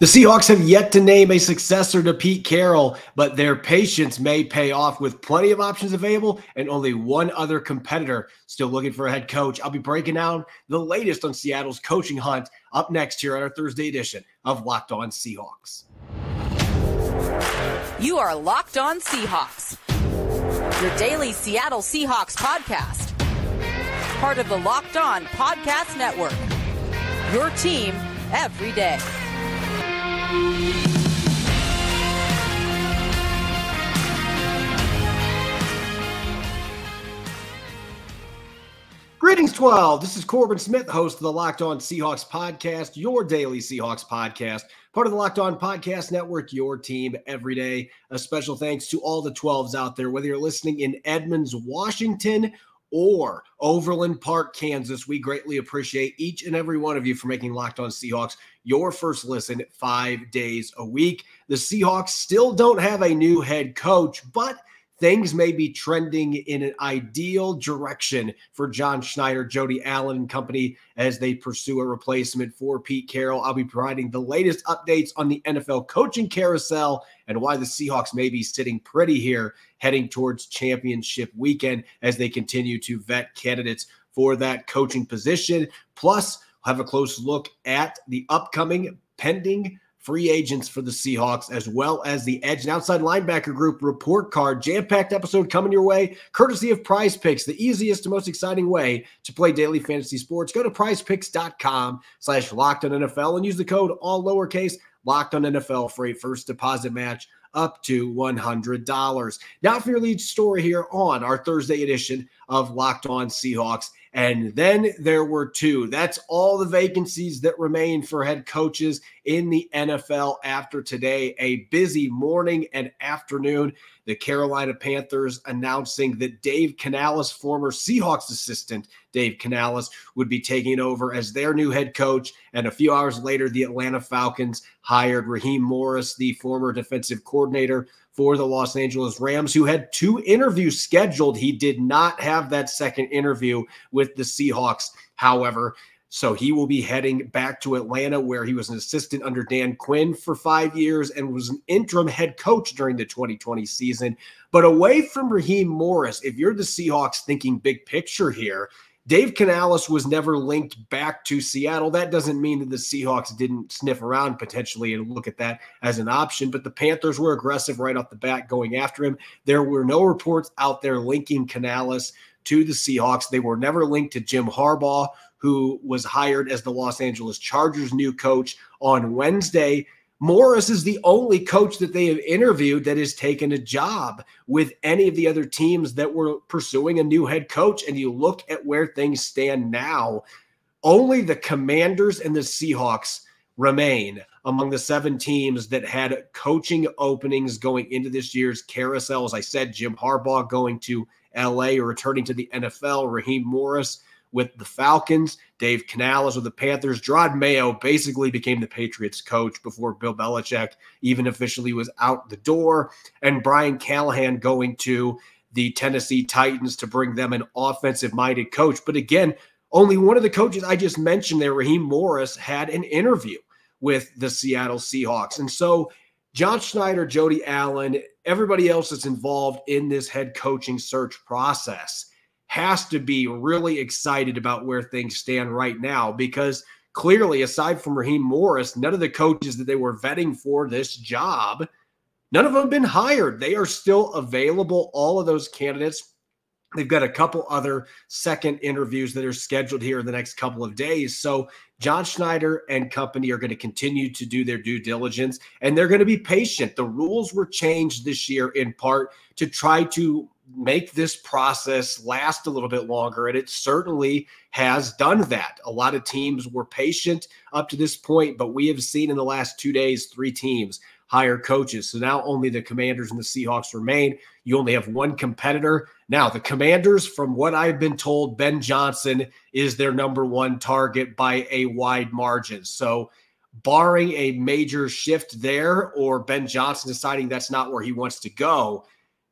The Seahawks have yet to name a successor to Pete Carroll, but their patience may pay off with plenty of options available and only one other competitor still looking for a head coach. I'll be breaking down the latest on Seattle's coaching hunt up next here on our Thursday edition of Locked On Seahawks. You are Locked On Seahawks, your daily Seattle Seahawks podcast, part of the Locked On Podcast Network. Your team every day. Greetings, 12. This is Corbin Smith, host of the Locked On Seahawks podcast, your daily Seahawks podcast, part of the Locked On Podcast Network, your team every day. A special thanks to all the 12s out there, whether you're listening in Edmonds, Washington, or Overland Park, Kansas. We greatly appreciate each and every one of you for making Locked On Seahawks your first listen five days a week. The Seahawks still don't have a new head coach, but things may be trending in an ideal direction for John Schneider, Jody Allen, and company as they pursue a replacement for Pete Carroll. I'll be providing the latest updates on the NFL coaching carousel and why the Seahawks may be sitting pretty here heading towards championship weekend as they continue to vet candidates for that coaching position. Plus, have a close look at the upcoming pending free agents for the Seahawks, as well as the edge and outside linebacker group report card. Jam packed episode coming your way, courtesy of Prize Picks, the easiest and most exciting way to play daily fantasy sports. Go to prizepicks.com slash locked on NFL and use the code all lowercase locked on NFL for a first deposit match up to $100. Now for your lead story here on our Thursday edition of Locked On Seahawks. And then there were two. That's all the vacancies that remain for head coaches in the NFL after today. A busy morning and afternoon. The Carolina Panthers announcing that Dave Canales, former Seahawks assistant Dave Canales, would be taking over as their new head coach. And a few hours later, the Atlanta Falcons hired Raheem Morris, the former defensive coordinator for the Los Angeles Rams, who had two interviews scheduled. He did not have that second interview with the Seahawks, however. So he will be heading back to Atlanta, where he was an assistant under Dan Quinn for five years and was an interim head coach during the 2020 season. But away from Raheem Morris, if you're the Seahawks thinking big picture here, Dave Canales was never linked back to Seattle. That doesn't mean that the Seahawks didn't sniff around potentially and look at that as an option, but the Panthers were aggressive right off the bat going after him. There were no reports out there linking Canales to the Seahawks. They were never linked to Jim Harbaugh, who was hired as the Los Angeles Chargers new coach on Wednesday. Morris is the only coach that they have interviewed that has taken a job with any of the other teams that were pursuing a new head coach. And you look at where things stand now, only the Commanders and the Seahawks remain among the seven teams that had coaching openings going into this year's carousel. As I said, Jim Harbaugh going to LA or returning to the NFL, Raheem Morris with the Falcons, Dave Canales with the Panthers. Jerod Mayo basically became the Patriots coach before Bill Belichick even officially was out the door. And Brian Callahan going to the Tennessee Titans to bring them an offensive minded coach. But again, only one of the coaches I just mentioned there, Raheem Morris, had an interview with the Seattle Seahawks. And so John Schneider, Jody Allen, everybody else that's involved in this head coaching search process has to be really excited about where things stand right now because clearly, aside from Raheem Morris, none of the coaches that they were vetting for this job, none of them have been hired. They are still available. All of those candidates. They've got a couple other second interviews that are scheduled here in the next couple of days. So, John Schneider and company are going to continue to do their due diligence and they're going to be patient. The rules were changed this year in part to try to make this process last a little bit longer. And it certainly has done that. A lot of teams were patient up to this point, but we have seen in the last two days three teams hire coaches. So now only the Commanders and the Seahawks remain. You only have one competitor. Now, the Commanders, from what I've been told, Ben Johnson is their number one target by a wide margin. So, barring a major shift there or Ben Johnson deciding that's not where he wants to go,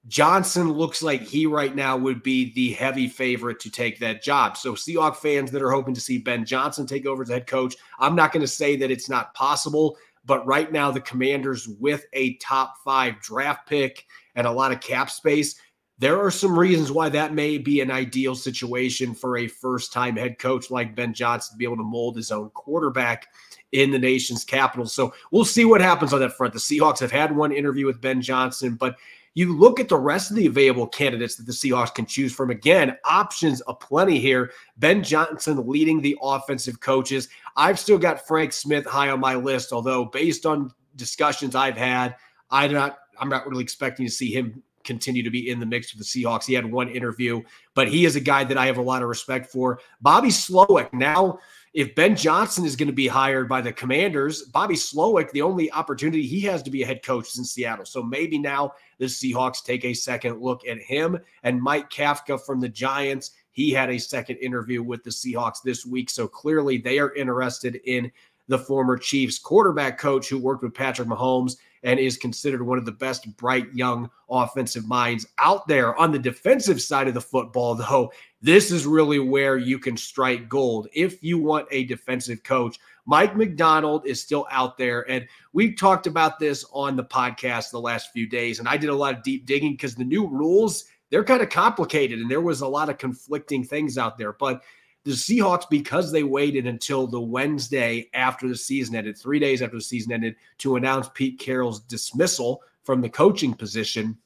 Johnson looks like he right now would be the heavy favorite to take that job. So, Seahawk fans that are hoping to see Ben Johnson take over as head coach, I'm not going to say that it's not possible, But right now, the Commanders, with a top five draft pick and a lot of cap space, there are some reasons why that may be an ideal situation for a first time head coach like Ben Johnson to be able to mold his own quarterback in the nation's capital. So we'll see what happens on that front. The Seahawks have had one interview with Ben Johnson, but you look at the rest of the available candidates that the Seahawks can choose from. Again, options aplenty here. Ben Johnson leading the offensive coaches. I've still got Frank Smith high on my list, although based on discussions I've had, I'm not I'm not really expecting to see him continue to be in the mix with the Seahawks. He had one interview, but he is a guy that I have a lot of respect for. Bobby Slowik now if Ben Johnson is going to be hired by the Commanders, Bobby Slowik, the only opportunity he has to be a head coach is in Seattle. So maybe now the Seahawks take a second look at him and Mike Kafka from the Giants. He had a second interview with the Seahawks this week. So clearly they are interested in the former Chiefs quarterback coach who worked with Patrick Mahomes and is considered one of the best bright young offensive minds out there. On the defensive side of the football, though, this is really where you can strike gold if you want a defensive coach. Mike Macdonald is still out there. And we talked about this on the podcast the last few days. And I did a lot of deep digging because the new rules, they're kind of complicated and there was a lot of conflicting things out there. But the Seahawks, because they waited until the Wednesday after the season ended, three days after the season ended, to announce Pete Carroll's dismissal from the coaching position,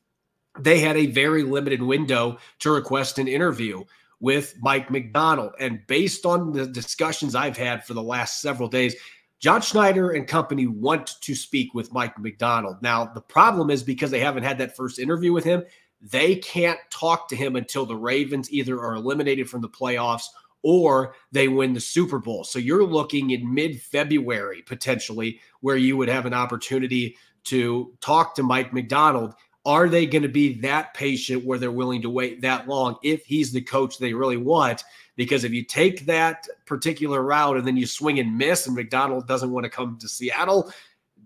they had a very limited window to request an interview with Mike Macdonald. And based on the discussions I've had for the last several days, John Schneider and company want to speak with Mike Macdonald. Now, the problem is because they haven't had that first interview with him, they can't talk to him until the Ravens either are eliminated from the playoffs or they win the Super Bowl. So you're looking in mid February potentially where you would have an opportunity to talk to Mike Macdonald. Are they going to be that patient where they're willing to wait that long if he's the coach they really want? Because if you take that particular route and then you swing and miss, and Macdonald doesn't want to come to Seattle,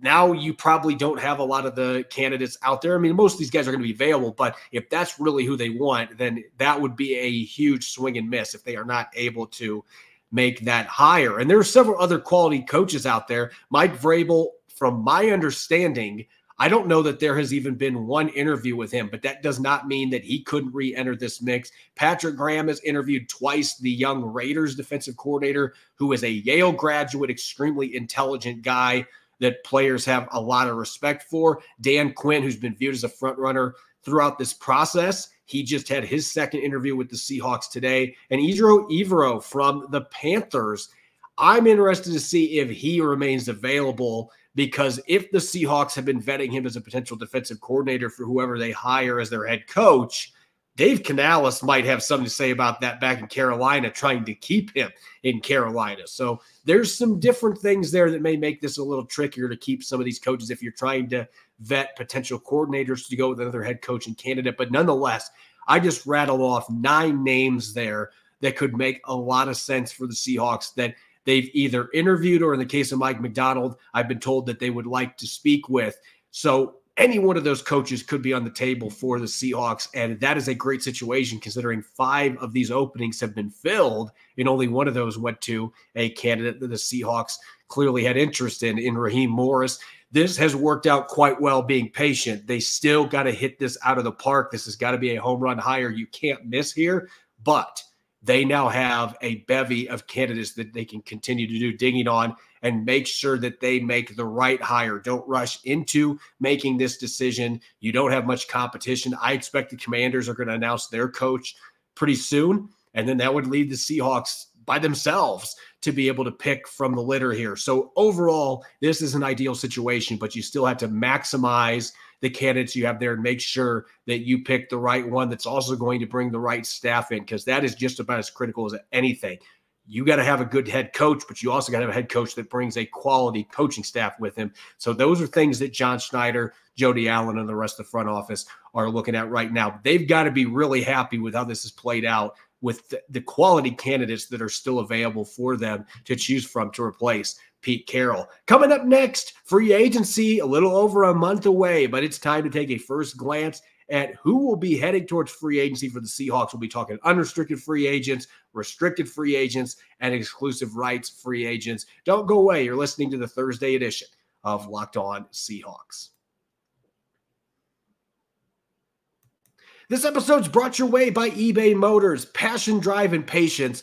now you probably don't have a lot of the candidates out there. I mean, most of these guys are going to be available, but if that's really who they want, then that would be a huge swing and miss if they are not able to make that higher. And there are several other quality coaches out there. Mike Vrabel, from my understanding, I don't know that there has even been one interview with him, but that does not mean that he couldn't re enter this mix. Patrick Graham has interviewed twice the young Raiders defensive coordinator, who is a Yale graduate, extremely intelligent guy that players have a lot of respect for. Dan Quinn, who's been viewed as a front runner throughout this process, he just had his second interview with the Seahawks today. And Ejiro Evero from the Panthers, I'm interested to see if he remains available because if the Seahawks have been vetting him as a potential defensive coordinator for whoever they hire as their head coach, Dave Canales might have something to say about that back in Carolina, trying to keep him in Carolina. So there's some different things there that may make this a little trickier to keep some of these coaches if you're trying to vet potential coordinators to go with another head coach and candidate. But nonetheless, I just rattled off nine names there that could make a lot of sense for the Seahawks that they've either interviewed or in the case of Mike Macdonald, I've been told that they would like to speak with. So any one of those coaches could be on the table for the Seahawks. And that is a great situation considering five of these openings have been filled, and only one of those went to a candidate that the Seahawks clearly had interest in, in Raheem Morris. This has worked out quite well being patient. They still got to hit this out of the park. This has got to be a home run hire. You can't miss here. But they now have a bevy of candidates that they can continue to do digging on and make sure that they make the right hire. Don't rush into making this decision. You don't have much competition. I expect the Commanders are going to announce their coach pretty soon. And then that would leave the Seahawks by themselves to be able to pick from the litter here. So overall, this is an ideal situation, but you still have to maximize the candidates you have there and make sure that you pick the right one that's also going to bring the right staff in because that is just about as critical as anything you got to have a good head coach, but you also got to have a head coach that brings a quality coaching staff with him. So those are things that John Schneider, Jody Allen, and the rest of the front office are looking at right now. They've got to be really happy with how this has played out with the, quality candidates that are still available for them to choose from to replace Pete Carroll. Coming up next, free agency, a little over a month away, but it's time to take a first glance at who will be heading towards free agency for the Seahawks. We'll be talking unrestricted free agents, restricted free agents, and exclusive rights free agents. Don't go away. You're listening to the Thursday edition of Locked On Seahawks. This episode's brought your way by eBay Motors. Passion, drive, and patience.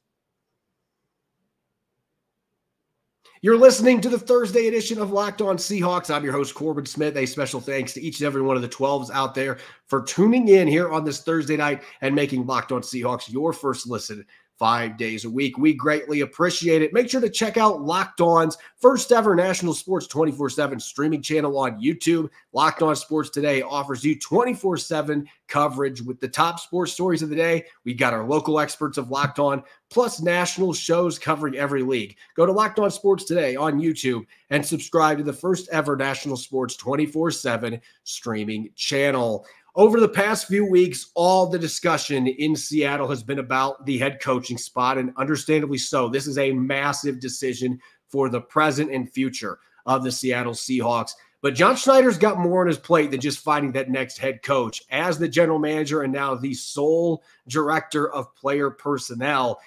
You're listening to the Thursday edition of Locked On Seahawks. I'm your host, Corbin Smith. A special thanks to each and every one of the 12s out there for tuning in here on this Thursday night and making Locked On Seahawks your first listen five days a week. We greatly appreciate it. Make sure to check out Locked On's first ever national sports 24 7 streaming channel on YouTube. Locked On Sports Today offers you 24 7 coverage with the top sports stories of the day. We got our local experts of Locked On, plus national shows covering every league. Go to Locked On Sports Today on YouTube and subscribe to the first ever national sports 24 7 streaming channel. Over the past few weeks, all the discussion in Seattle has been about the head coaching spot, and understandably so. This is a massive decision for the present and future of the Seattle Seahawks. But John Schneider's got more on his plate than just finding that next head coach. As the general manager and now the sole director of player personnel,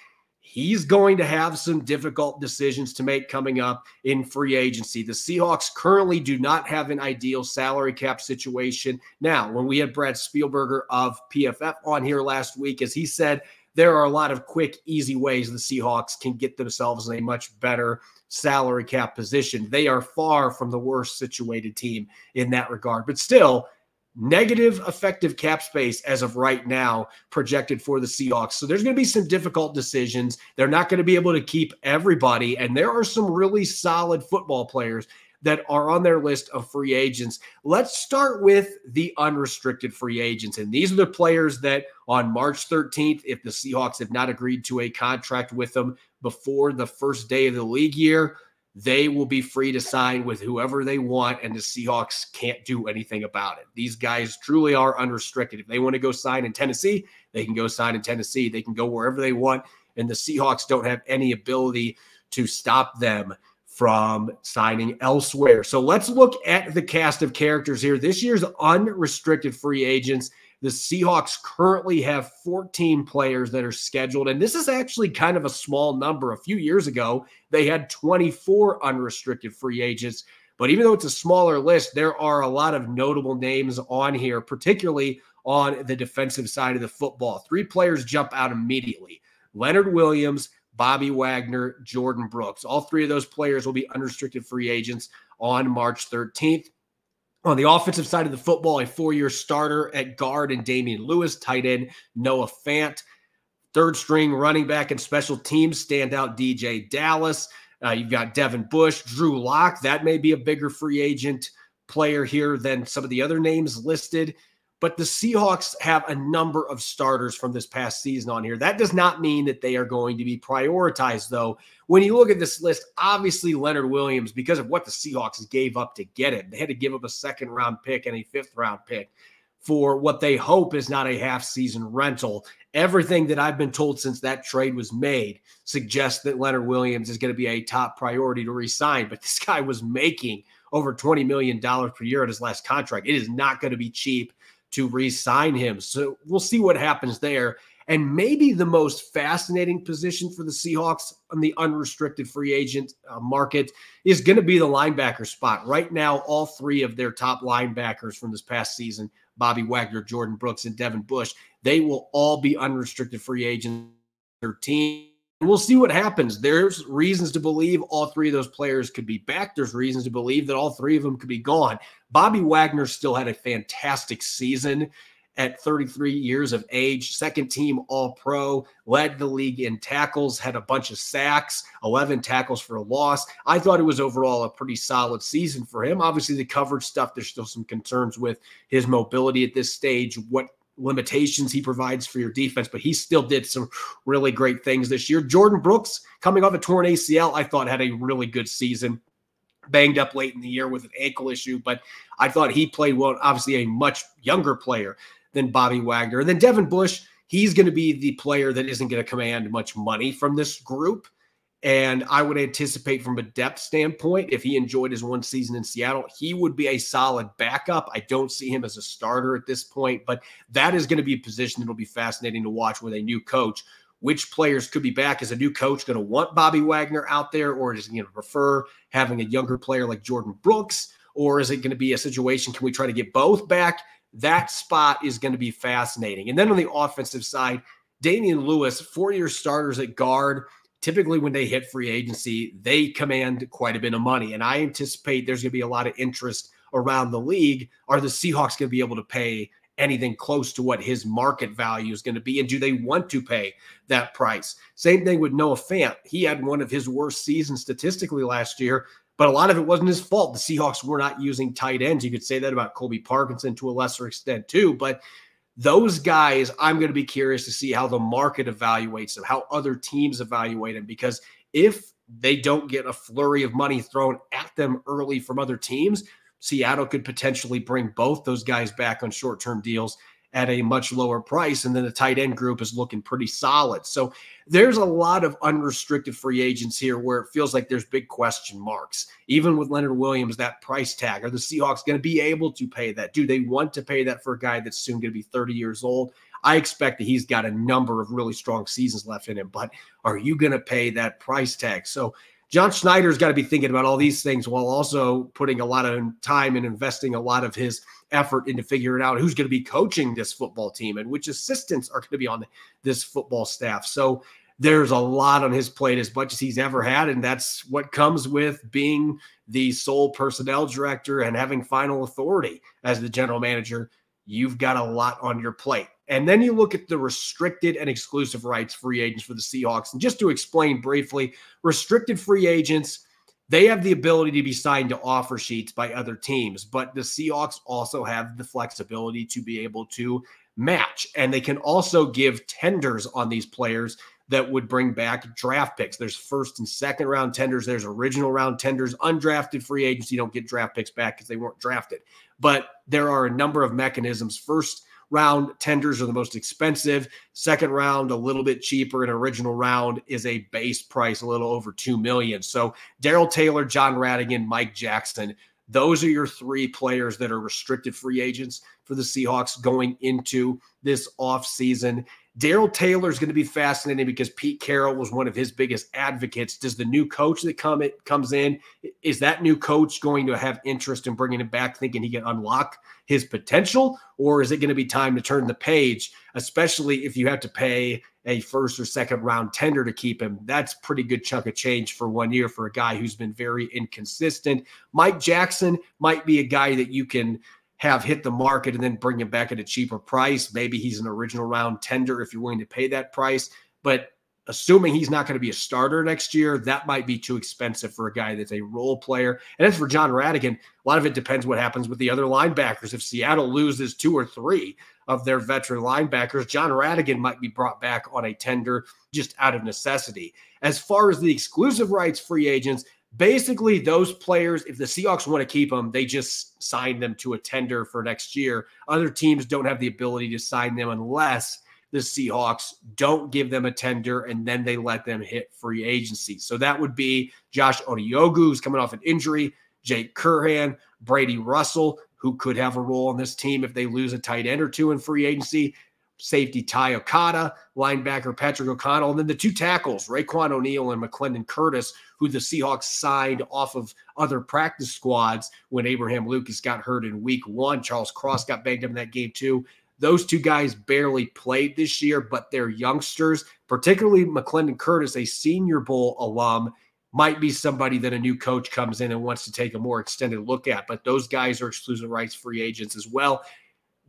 he's going to have some difficult decisions to make coming up in free agency. The Seahawks currently do not have an ideal salary cap situation. Now, when we had Brad Spielberger of PFF on here last week, as he said, there are a lot of quick, easy ways the Seahawks can get themselves in a much better salary cap position. They are far from the worst situated team in that regard, but still, negative effective cap space as of right now projected for the Seahawks. So there's going to be some difficult decisions. They're not going to be able to keep everybody. And there are some really solid football players that are on their list of free agents. Let's start with the unrestricted free agents. And these are the players that on March 13th, if the Seahawks have not agreed to a contract with them before the first day of the league year, they will be free to sign with whoever they want, and the Seahawks can't do anything about it. These guys truly are unrestricted. If they want to go sign in Tennessee, they can go sign in Tennessee. They can go wherever they want, and the Seahawks don't have any ability to stop them from signing elsewhere. So let's look at the cast of characters here. This year's unrestricted free agents the Seahawks currently have 14 players that are scheduled, and this is actually kind of a small number. A few years ago, they had 24 unrestricted free agents. But even though it's a smaller list, there are a lot of notable names on here, particularly on the defensive side of the football. Three players jump out immediately Leonard Williams, Bobby Wagner, Jordyn Brooks. All three of those players will be unrestricted free agents on March 13th. On the offensive side of the football, a four year starter at guard and Damien Lewis, tight end Noah Fant, third string running back and special teams standout DeeJay Dallas. Uh, you've got Devin Bush, Drew Lock. That may be a bigger free agent player here than some of the other names listed. But the Seahawks have a number of starters from this past season on here. That does not mean that they are going to be prioritized, though. When you look at this list, obviously Leonard Williams, because of what the Seahawks gave up to get him, they had to give up a second round pick and a fifth round pick for what they hope is not a half season rental. Everything that I've been told since that trade was made suggests that Leonard Williams is going to be a top priority to resign. But this guy was making over $20 million per year at his last contract. It is not going to be cheap to re sign him. So we'll see what happens there. And maybe the most fascinating position for the Seahawks on the unrestricted free agent uh, market is going to be the linebacker spot. Right now, all three of their top linebackers from this past season Bobby Wagner, Jordyn Brooks, and Devin Bush they will all be unrestricted free agents. 13 and we'll see what happens. There's reasons to believe all three of those players could be back. There's reasons to believe that all three of them could be gone. Bobby Wagner still had a fantastic season at 33 years of age, second team All Pro, led the league in tackles, had a bunch of sacks, 11 tackles for a loss. I thought it was overall a pretty solid season for him. Obviously, the coverage stuff, there's still some concerns with his mobility at this stage, what limitations he provides for your defense, but he still did some really great things this year. Jordyn Brooks, coming off a torn ACL, I thought had a really good season banged up late in the year with an ankle issue, but I thought he played well. Obviously, a much younger player than Bobby Wagner. And then Devin Bush, he's going to be the player that isn't going to command much money from this group. And I would anticipate from a depth standpoint, if he enjoyed his one season in Seattle, he would be a solid backup. I don't see him as a starter at this point, but that is going to be a position that'll be fascinating to watch with a new coach which players could be back? Is a new coach going to want Bobby Wagner out there, or is he going to prefer having a younger player like Jordyn Brooks? Or is it going to be a situation? Can we try to get both back? That spot is going to be fascinating. And then on the offensive side, Damien Lewis, four year starters at guard. Typically, when they hit free agency, they command quite a bit of money. And I anticipate there's going to be a lot of interest around the league. Are the Seahawks going to be able to pay anything close to what his market value is going to be? And do they want to pay that price? Same thing with Noah Fant. He had one of his worst seasons statistically last year, but a lot of it wasn't his fault. The Seahawks were not using tight ends. You could say that about Colby Parkinson to a lesser extent too, but those guys, I'm going to be curious to see how the market evaluates them, how other teams evaluate them, because if they don't get a flurry of money thrown at them early from other teams, Seattle could potentially bring both those guys back on short term deals at a much lower price. And then the tight end group is looking pretty solid. So there's a lot of unrestricted free agents here where it feels like there's big question marks. Even with Leonard Williams, that price tag, are the Seahawks going to be able to pay that? Do they want to pay that for a guy that's soon going to be 30 years old? I expect that he's got a number of really strong seasons left in him, but are you going to pay that price tag? So John Schneider's got to be thinking about all these things while also putting a lot of time and investing a lot of his effort into figuring out who's going to be coaching this football team and which assistants are going to be on this football staff. So there's a lot on his plate as much as he's ever had. And that's what comes with being the sole personnel director and having final authority as the general manager. You've got a lot on your plate. And then you look at the restricted and exclusive rights free agents for the Seahawks. And just to explain briefly, restricted free agents, they have the ability to be signed to offer sheets by other teams, but the Seahawks also have the flexibility to be able to match. And they can also give tenders on these players that would bring back draft picks. There's first and second round tenders, there's original round tenders, undrafted free agents. You don't get draft picks back because they weren't drafted. But there are a number of mechanisms. First, round tenders are the most expensive. Second round, a little bit cheaper. An original round is a base price, a little over two million. So Darrell Taylor, Jon Rhattigan, Mike Jackson. Those are your three players that are restricted free agents for the Seahawks going into this offseason. Darrell Taylor is going to be fascinating because Pete Carroll was one of his biggest advocates. Does the new coach that come it comes in is that new coach going to have interest in bringing him back, thinking he can unlock his potential, or is it going to be time to turn the page? Especially if you have to pay a first or second round tender to keep him. That's pretty good chunk of change for one year for a guy who's been very inconsistent. Mike Jackson might be a guy that you can have hit the market and then bring him back at a cheaper price. Maybe he's an original round tender if you're willing to pay that price. But assuming he's not going to be a starter next year, that might be too expensive for a guy that's a role player. And as for Jon Rhattigan, a lot of it depends what happens with the other linebackers. If Seattle loses two or three of their veteran linebackers, Jon Rhattigan might be brought back on a tender just out of necessity. As far as the exclusive rights free agents, basically those players if the seahawks want to keep them they just sign them to a tender for next year. Other teams don't have the ability to sign them unless the seahawks don't give them a tender and then they let them hit free agency. So that would be josh Onujiogu who's coming off an injury jake Curhan brady russell who could have a role on this team if they lose a tight end or two in free agency safety Ty Okada, linebacker Patrick O'Connell, and then the two tackles, Raiqwon O'Neal and McClendon Curtis, who the Seahawks signed off of other practice squads when Abraham Lucas got hurt in week one. Charles Cross got banged up in that game too. Those two guys barely played this year, but they're youngsters, particularly McClendon Curtis, a Senior Bowl alum, might be somebody that a new coach comes in and wants to take a more extended look at. But those guys are exclusive rights free agents as well.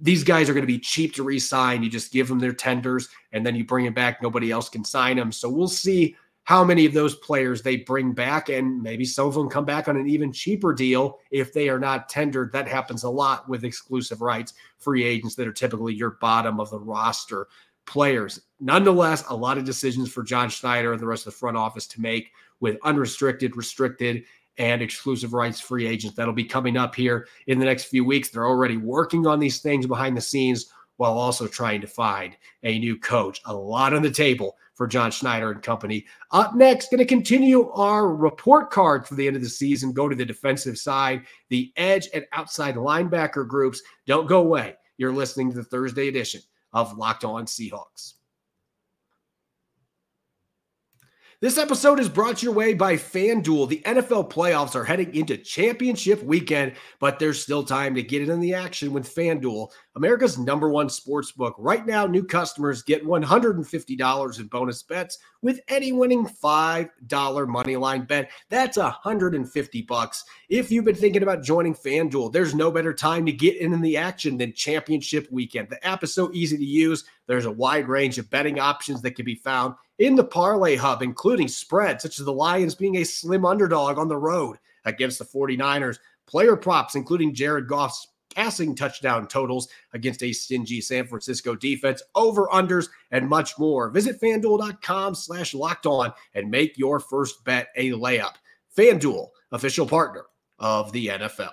These guys are going to be cheap to re-sign. You just give them their tenders and then you bring them back. Nobody else can sign them. So we'll see how many of those players they bring back, and maybe some of them come back on an even cheaper deal if they are not tendered. That happens a lot with exclusive rights free agents that are typically your bottom of the roster players. Nonetheless, a lot of decisions for John Schneider and the rest of the front office to make with unrestricted, restricted, and exclusive rights free agents. That'll be coming up here in the next few weeks. They're already working on these things behind the scenes while also trying to find a new coach. A lot on the table for John Schneider and company. Up next, going to continue our report card for the end of the season. Go to the defensive side, the edge and outside linebacker groups. Don't go away. You're listening to the Thursday edition of Locked On Seahawks. This episode is brought to your way by FanDuel. The NFL playoffs are heading into championship weekend, but there's still time to get in the action with FanDuel, America's number one sports book. Right now, new customers get $150 in bonus bets with any winning $5 moneyline bet. That's 150 bucks. If you've been thinking about joining FanDuel, there's no better time to get in the action than championship weekend. The app is so easy to use. There's a wide range of betting options that can be found in the parlay hub, including spreads such as the Lions being a slim underdog on the road against the 49ers, player props, including Jared Goff's passing touchdown totals against a stingy San Francisco defense, over unders, and much more. Visit fanduel.com slash locked on and make your first bet a layup. FanDuel, official partner of the NFL.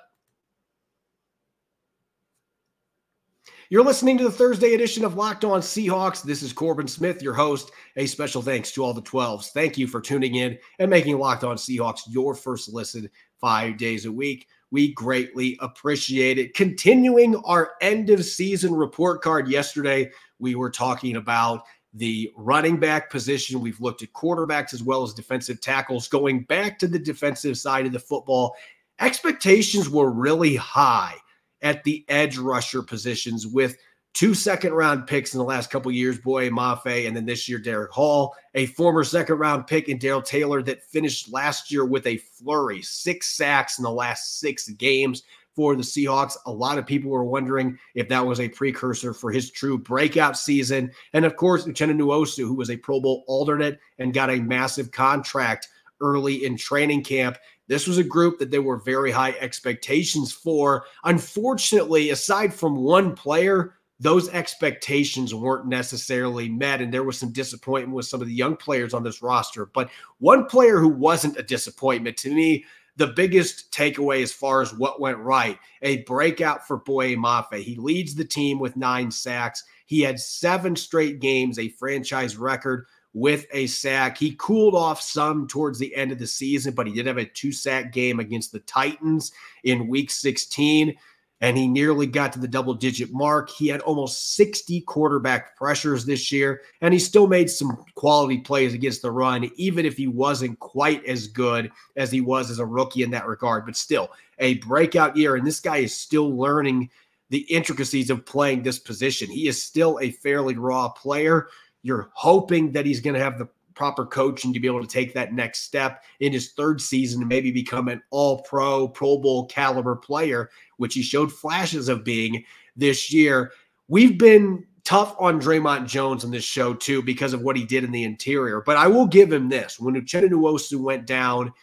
You're listening to the Thursday edition of Locked On Seahawks. This is Corbin Smith, your host. A special thanks to all the 12s. Thank you for tuning in and making Locked On Seahawks your first listen five days a week. We greatly appreciate it. Continuing our end of season report card yesterday, we were talking about the running back position. We've looked at quarterbacks as well as defensive tackles. Going back to the defensive side of the football, expectations were really high at the edge rusher positions with two second round picks in the last couple years, Boye Mafe, and then this year, Derick Hall, a former second round pick in Darrell Taylor that finished last year with a flurry, six sacks in the last six games for the Seahawks. A lot of people were wondering if that was a precursor for his true breakout season. And of course, Uchenna Nwosu, who was a Pro Bowl alternate and got a massive contract early in training camp. This was a group that there were very high expectations for. Unfortunately, aside from one player, those expectations weren't necessarily met. And there was some disappointment with some of the young players on this roster. But one player who wasn't a disappointment to me, the biggest takeaway as far as what went right, a breakout for Boye Mafe. He leads the team with nine sacks. He had seven straight games, a franchise record with a sack. He cooled off some towards the end of the season, but he did have a two sack game against the Titans in week 16, and he nearly got to the double digit mark. He had almost 60 quarterback pressures this year, and he still made some quality plays against the run, even if he wasn't quite as good as he was as a rookie in that regard. But still, a breakout year, and this guy is still learning the intricacies of playing this position. He is still a fairly raw player you're hoping that he's going to have the proper coaching to be able to take that next step in his third season and maybe become an all pro, Pro Bowl caliber player, which he showed flashes of being this year. We've been tough on Dre'Mont Jones on this show too because of what he did in the interior. But I will give him this. When Uchenna Nwosu went down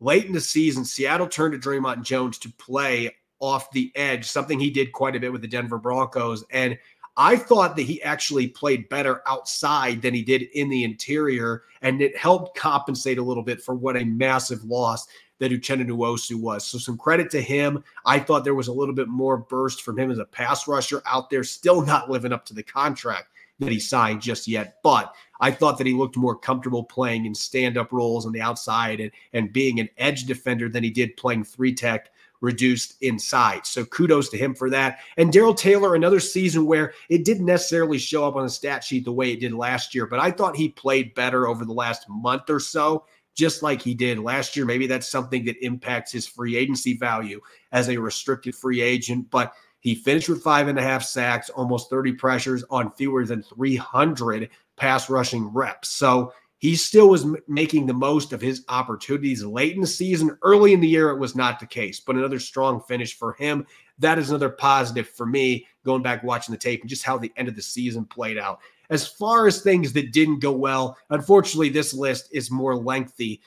late in the season, Seattle turned to Dre'Mont Jones to play off the edge, something he did quite a bit with the Denver Broncos. And I thought that he actually played better outside than he did in the interior, and it helped compensate a little bit for what a massive loss that Uchenna Nwosu was. So some credit to him. I thought there was a little bit more burst from him as a pass rusher out there, still not living up to the contract that he signed just yet. But I thought that he looked more comfortable playing in stand-up roles on the outside and, and being an edge defender than he did playing three tech reduced inside. So kudos to him for that. And Darrell Taylor, another season where it didn't necessarily show up on the stat sheet the way it did last year, but I thought he played better over the last month or so, just like he did last year. Maybe that's something that impacts his free agency value as a restricted free agent, but he finished with five and a half sacks, almost 30 pressures on fewer than 300 pass rushing reps. So he still was m- making the most of his opportunities late in the season. Early in the year, it was not the case, but another strong finish for him. That is another positive for me going back watching the tape and just how the end of the season played out. As far as things that didn't go well, unfortunately, this list is more lengthy.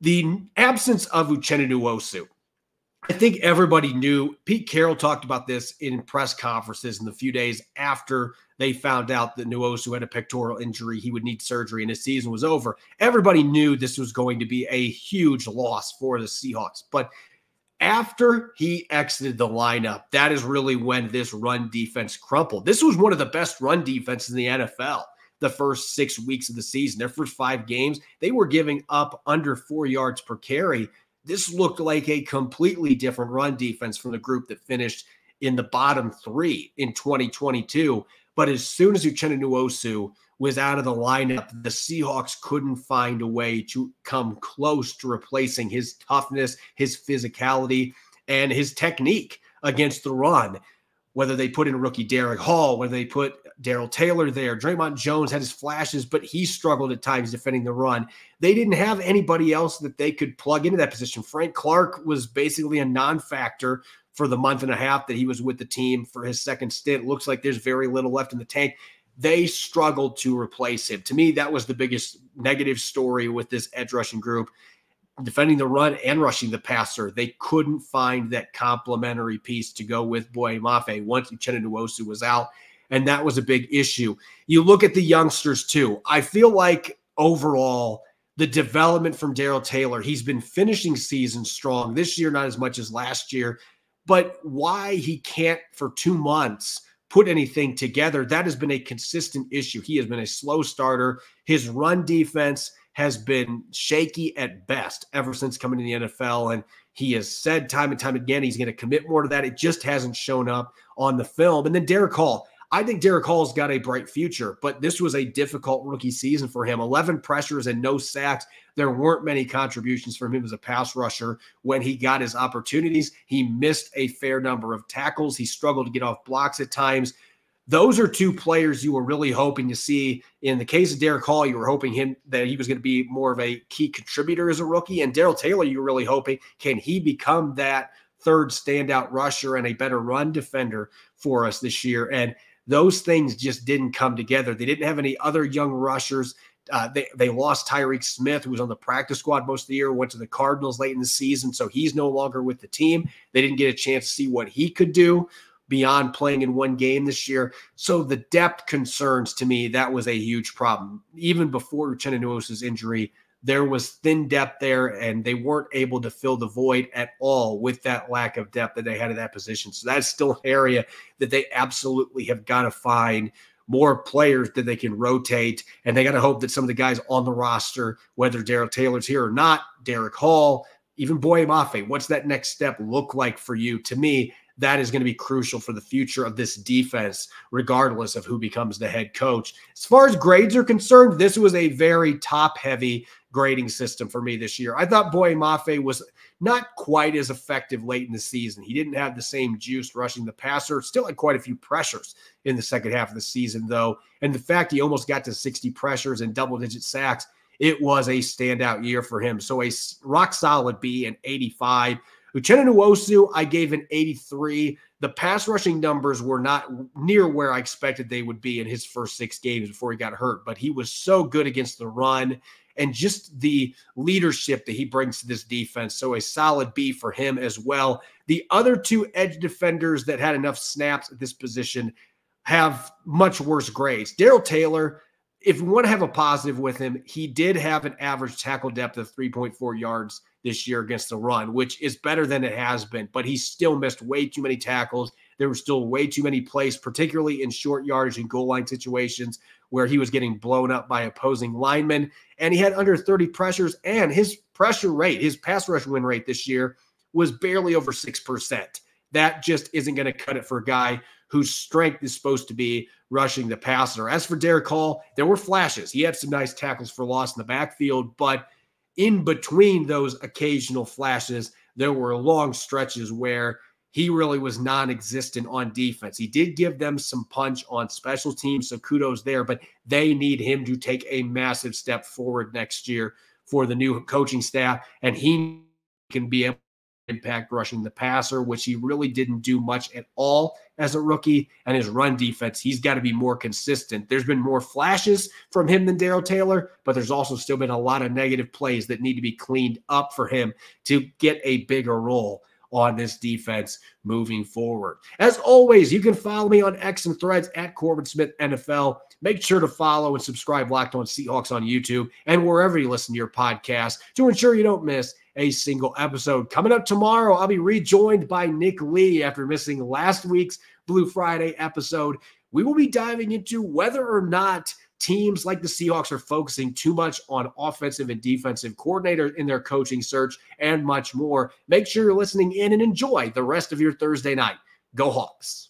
The absence of Uchenna Nwosu. I think everybody knew. Pete Carroll talked about this in press conferences in the few days after they found out that Nwosu had a pectoral injury. He would need surgery and his season was over. Everybody knew this was going to be a huge loss for the Seahawks. But after he exited the lineup, that is really when this run defense crumpled. This was one of the best run defenses in the NFL the first six weeks of the season. Their first five games, they were giving up under four yards per carry this looked like a completely different run defense from the group that finished in the bottom three in 2022. But as soon as Uchenna Nwosu was out of the lineup, the Seahawks couldn't find a way to come close to replacing his toughness, his physicality, and his technique against the run. Whether they put in rookie Derick Hall, whether they put Darrell Taylor there. Dre'Mont Jones had his flashes, but he struggled at times defending the run. They didn't have anybody else that they could plug into that position. Frank Clark was basically a non factor for the month and a half that he was with the team for his second stint. Looks like there's very little left in the tank. They struggled to replace him. To me, that was the biggest negative story with this edge rushing group defending the run and rushing the passer. They couldn't find that complementary piece to go with Boye Mafe once Uchenna Nwosu was out and that was a big issue. You look at the youngsters too. I feel like overall the development from Darrell Taylor, he's been finishing season strong this year, not as much as last year, but why he can't for two months put anything together, that has been a consistent issue. He has been a slow starter. His run defense has been shaky at best ever since coming to the NFL. And he has said time and time again he's going to commit more to that. It just hasn't shown up on the film. And then Derick Hall, I think Derick Hall's got a bright future, but this was a difficult rookie season for him. 11 pressures and no sacks. There weren't many contributions from him as a pass rusher when he got his opportunities. He missed a fair number of tackles. He struggled to get off blocks at times. Those are two players you were really hoping to see. In the case of Derick Hall, you were hoping him that he was going to be more of a key contributor as a rookie. And Darrell Taylor, you were really hoping can he become that third standout rusher and a better run defender for us this year? And those things just didn't come together. They didn't have any other young rushers. Uh, they they lost Tyreke Smith, who was on the practice squad most of the year, went to the Cardinals late in the season, so he's no longer with the team. They didn't get a chance to see what he could do beyond playing in one game this year. So the depth concerns to me that was a huge problem even before Uchenna Nwosu's injury there was thin depth there, and they weren't able to fill the void at all with that lack of depth that they had in that position. So that's still an area that they absolutely have got to find more players that they can rotate. And they got to hope that some of the guys on the roster, whether Darrell Taylor's here or not, Derick Hall, even Boye Mafe, what's that next step look like for you? To me, that is going to be crucial for the future of this defense, regardless of who becomes the head coach. As far as grades are concerned, this was a very top heavy grading system for me this year. I thought Boye Mafe was not quite as effective late in the season. He didn't have the same juice rushing the passer. Still had quite a few pressures in the second half of the season, though. And the fact he almost got to 60 pressures and double digit sacks, it was a standout year for him. So a rock solid B and 85. Uchenna Nwosu, I gave an 83. The pass rushing numbers were not near where I expected they would be in his first six games before he got hurt, but he was so good against the run and just the leadership that he brings to this defense. So a solid B for him as well. The other two edge defenders that had enough snaps at this position have much worse grades. Darrell Taylor, if we want to have a positive with him, he did have an average tackle depth of 3.4 yards this year against the run, which is better than it has been, but he still missed way too many tackles. There were still way too many plays, particularly in short yardage and goal line situations where he was getting blown up by opposing linemen. And he had under 30 pressures, and his pressure rate, his pass rush win rate this year was barely over 6%. That just isn't going to cut it for a guy whose strength is supposed to be rushing the passer. As for Derick Hall, there were flashes. He had some nice tackles for loss in the backfield, but in between those occasional flashes, there were long stretches where he really was non existent on defense. He did give them some punch on special teams, so kudos there, but they need him to take a massive step forward next year for the new coaching staff, and he can be able to impact rushing the passer, which he really didn't do much at all as a rookie. And his run defense, he's got to be more consistent. There's been more flashes from him than Darrell Taylor, but there's also still been a lot of negative plays that need to be cleaned up for him to get a bigger role on this defense moving forward. As always, you can follow me on X and threads at Corbin Smith NFL. Make sure to follow and subscribe Locked On Seahawks on YouTube and wherever you listen to your podcast to ensure you don't miss a single episode. Coming up tomorrow, I'll be rejoined by Nick Lee after missing last week's Blue Friday episode. We will be diving into whether or not teams like the Seahawks are focusing too much on offensive and defensive coordinators in their coaching search and much more. Make sure you're listening in and enjoy the rest of your Thursday night. Go Hawks.